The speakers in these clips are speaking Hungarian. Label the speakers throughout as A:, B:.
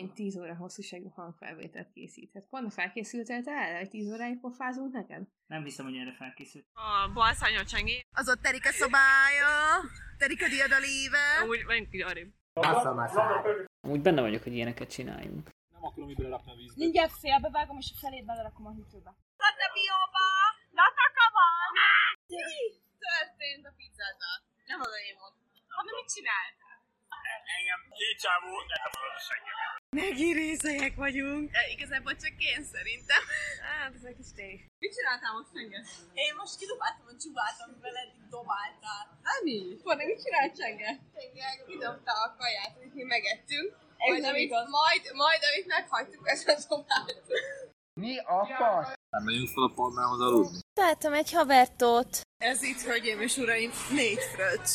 A: mint 10 óra hosszúságú hangfelvételt készíthet. Pont felkészültél te el, hogy 10 óráig pofázunk neked?
B: Nem hiszem, hogy erre felkészült.
C: A balszányot csengi.
D: Az ott terik a szobája, terik a diadaléve.
C: Úgy, menjünk így arrébb.
B: Úgy benne vagyok, hogy ilyeneket csináljunk.
E: Nem akarom így belerakni a vízbe.
F: Mindjárt félbevágom, és a felét belerakom a hűtőbe.
D: Történt a pizzával. Nem az én volt.
C: Hát mit csináltál?
E: Engem két csávó, nem a.
D: Megint részegek vagyunk. E, igazából csak én szerintem.
C: Hát, ez egy kis tény.
D: Mit csináltál most Csenge? Én most kidobáltam a csubát, amivel eddig dobáltál.
C: Ami?
D: Forni, mit csinált Csenge? Csenge kidobta a kaját, amit mi megettünk. Majd,
C: nem
D: amit,
C: igaz.
D: majd, majd, amit meghagytuk, ezt a dobált.
E: Nem megyünk fel a palmához aludni.
F: Találtam egy havertót.
D: Ez itt, hölgyeim és uraim, négy fröccs.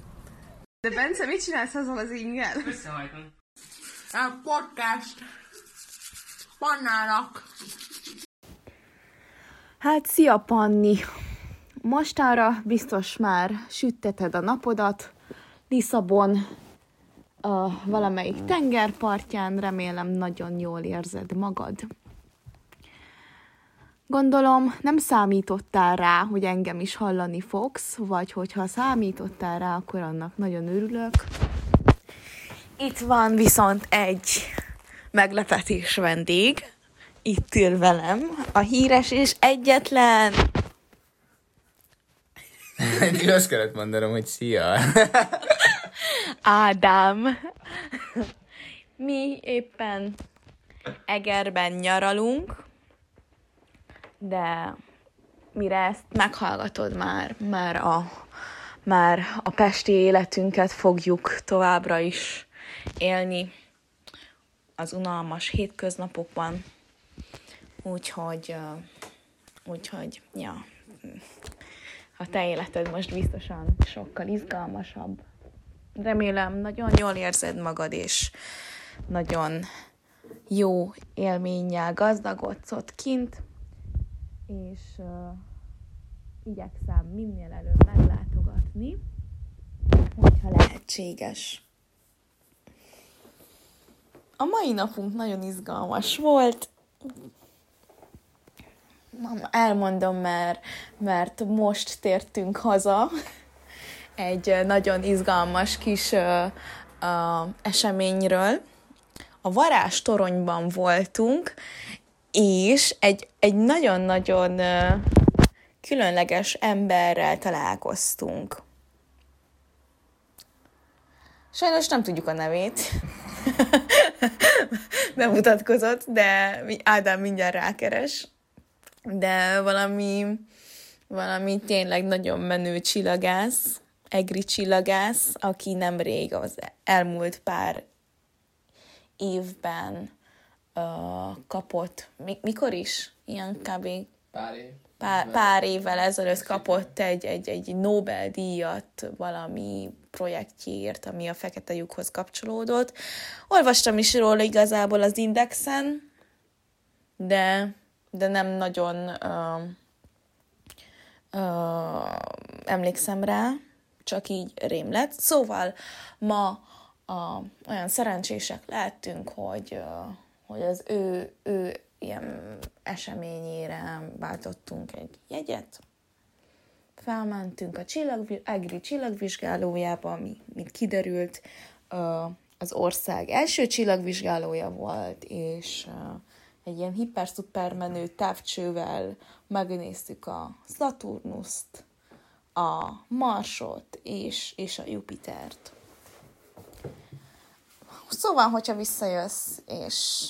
D: De Bence, mit csinálsz azzal az ingel?
B: Összehajtom.
D: A podcast. Pannának.
G: Hát, szia Panni! Mostára biztos már sütteted a napodat. Lisszabon a valamelyik tengerpartján, remélem nagyon jól érzed magad. Gondolom, nem számítottál rá, hogy engem is hallani fogsz, vagy hogyha számítottál rá, akkor annak nagyon örülök. Itt van viszont egy meglepetés vendég. Itt ül velem a híres és egyetlen
H: Eddig azt kellett mondanom, hogy szia.
G: Ádám. Mi éppen Egerben nyaralunk, de mire ezt meghallgatod már, már a, már a pesti életünket fogjuk továbbra is élni az unalmas hétköznapokban. Úgyhogy, úgyhogy, ja, a te életed most biztosan sokkal izgalmasabb. Remélem, nagyon jól érzed magad, és nagyon jó élménnyel gazdagodsz ott kint, és uh, igyekszem minél előbb meglátogatni, hogyha lehetséges. A mai napunk nagyon izgalmas volt. Elmondom, mert, mert most tértünk haza egy nagyon izgalmas kis ö, ö, eseményről. A varázs toronyban voltunk, és egy, egy nagyon-nagyon különleges emberrel találkoztunk. Sajnos nem tudjuk a nevét. Bemutatkozott, de Ádám mindjárt rákeres. De valami, valami tényleg nagyon menő csillagász, egri csillagász, aki nemrég az elmúlt pár évben uh, kapott, mi, mikor is? Ilyen kb.
H: Pár év.
G: Pár, pár évvel ezelőtt kapott egy, egy, egy Nobel-díjat valami projektjéért, ami a fekete lyukhoz kapcsolódott. Olvastam is róla igazából az Indexen, de, de nem nagyon uh, uh, emlékszem rá, csak így rém lett. Szóval ma a, olyan szerencsések lehettünk, hogy, uh, hogy az ő, ő ilyen eseményére váltottunk egy jegyet, felmentünk a csillag, Egri csillagvizsgálójába, ami, mint kiderült, az ország első csillagvizsgálója volt, és egy ilyen hiper-szuper menő távcsővel megnéztük a Saturnust, a Marsot és, és a Jupitert. Szóval, hogyha visszajössz, és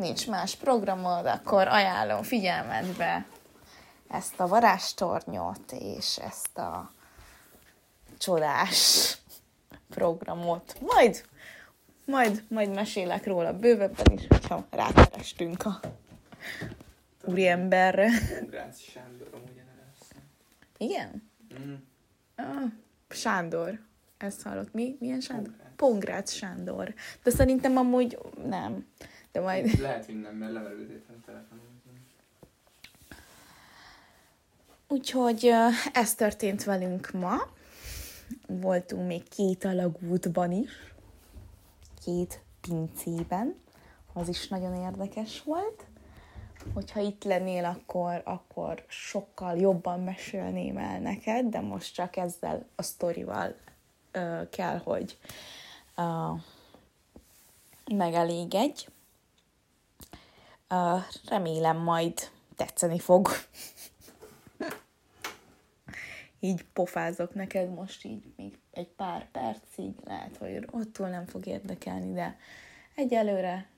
G: nincs más programod, akkor ajánlom figyelmedbe ezt a varázstornyot és ezt a csodás programot. Majd majd, majd mesélek róla bővebben is, hogyha rákerestünk a úriemberre.
H: Grácz Sándor amúgy.
G: Igen?
H: Mm.
G: Ah, Sándor. Ezt hallott. Mi? Milyen Sándor? Pongrác Sándor. De szerintem amúgy nem. De majd...
H: Lehet, hogy nem, mert levelőzét a telefonon.
G: Úgyhogy ez történt velünk ma. Voltunk még két alagútban is. Két pincében. Az is nagyon érdekes volt. Hogyha itt lennél, akkor, akkor sokkal jobban mesélném el neked, de most csak ezzel a sztorival ö, kell, hogy ö, megelégedj. Ö, remélem majd tetszeni fog. így pofázok neked most így még egy pár percig, lehet, hogy ottól nem fog érdekelni, de egyelőre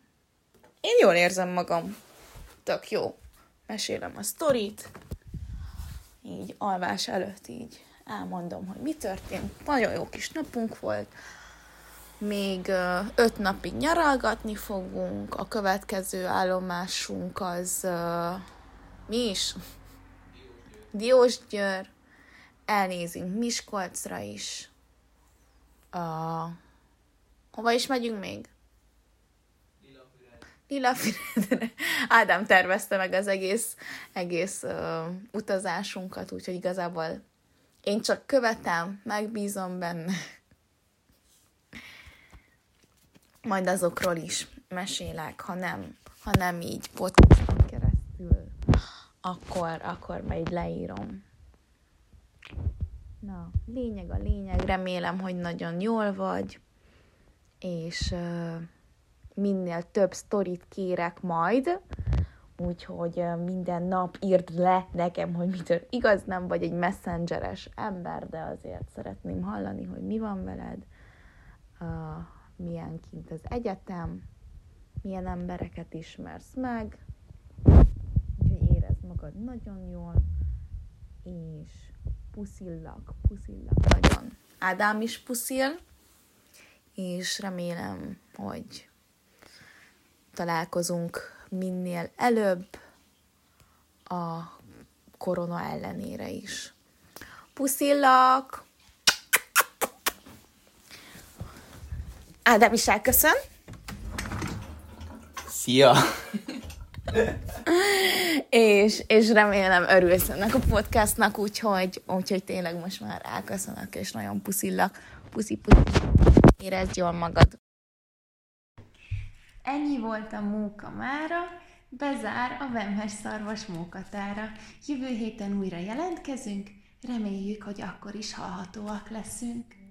G: én jól érzem magam. Tök jó. Mesélem a sztorit, így alvás előtt így elmondom, hogy mi történt. Nagyon jó kis napunk volt. Még öt napig nyaralgatni fogunk. A következő állomásunk az ö, mi is? Diósgyőr. Elnézünk Miskolcra is. Uh, hova is megyünk még? Lilafüredre. Ádám tervezte meg az egész, egész uh, utazásunkat, úgyhogy igazából én csak követem, megbízom benne. Majd azokról is mesélek, ha nem, ha nem így podcaston keresztül, akkor, akkor majd leírom. Na, lényeg a lényeg, remélem, hogy nagyon jól vagy, és uh, minél több sztorit kérek majd, úgyhogy minden nap írd le nekem, hogy mitől igaz, nem vagy egy messengeres ember, de azért szeretném hallani, hogy mi van veled, uh, milyen kint az egyetem, milyen embereket ismersz meg, úgyhogy érezd magad nagyon jól, és puszillak, puszillak nagyon. Ádám is puszil, és remélem, hogy találkozunk minél előbb a korona ellenére is. Puszillak! Ádám is elköszön.
H: Szia!
G: és, és remélem örülsz ennek a podcastnak, úgyhogy, úgyhogy tényleg most már elköszönök, és nagyon puszillak. Puszi, puszi. Érezd jól magad.
A: Ennyi volt a móka mára, bezár a Vemhes szarvas mókatára. Jövő héten újra jelentkezünk, reméljük, hogy akkor is hallhatóak leszünk.